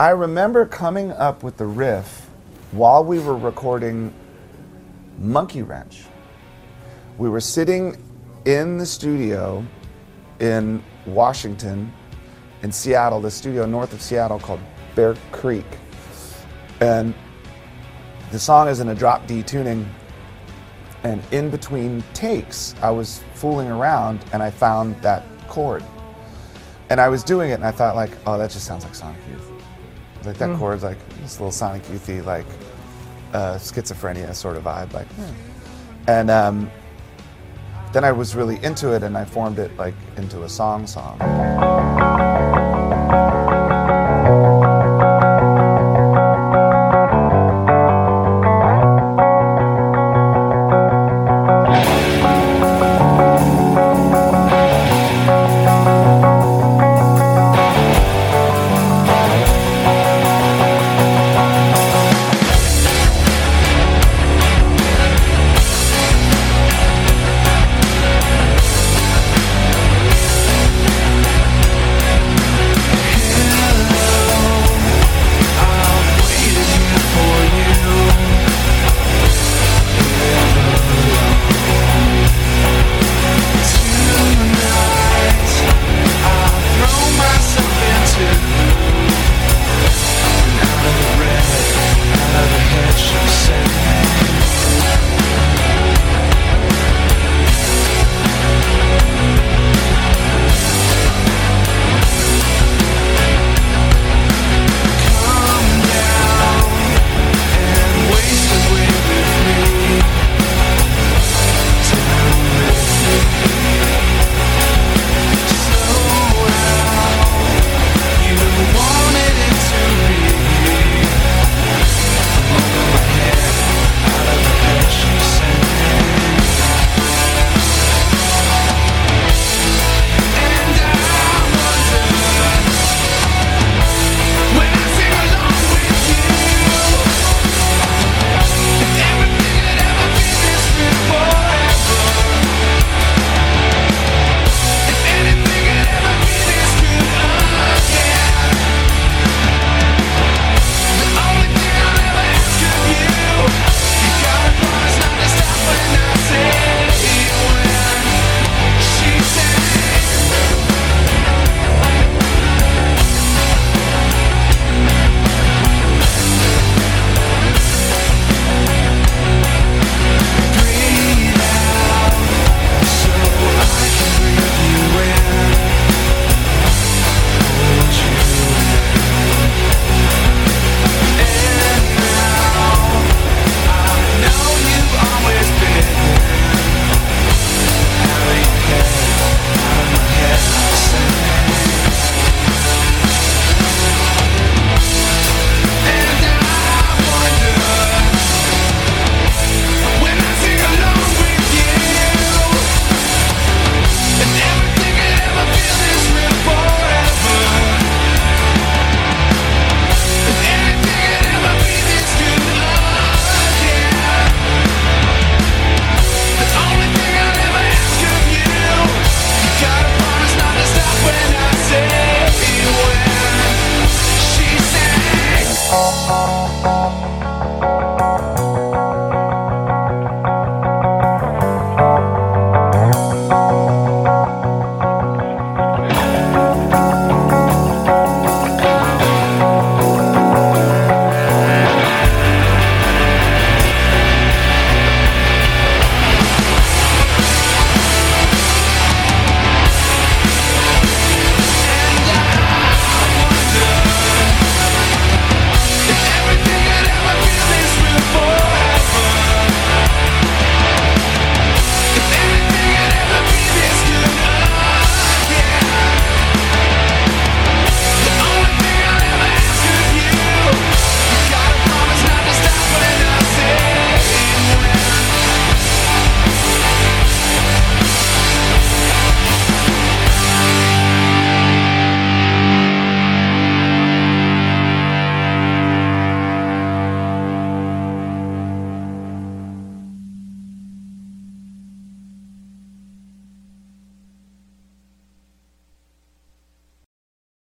I remember coming up with the riff while we were recording Monkey Wrench. We were sitting in the studio in Washington, in Seattle, the studio north of Seattle called Bear Creek. And the song is in a drop D tuning. And in between takes, I was fooling around and I found that chord. And I was doing it and I thought like, oh, that just sounds like Sonic Youth. Like that chord's like this little Sonic Youthy, like uh, schizophrenia sort of vibe. Like, and um, then I was really into it and I formed it like into a song song.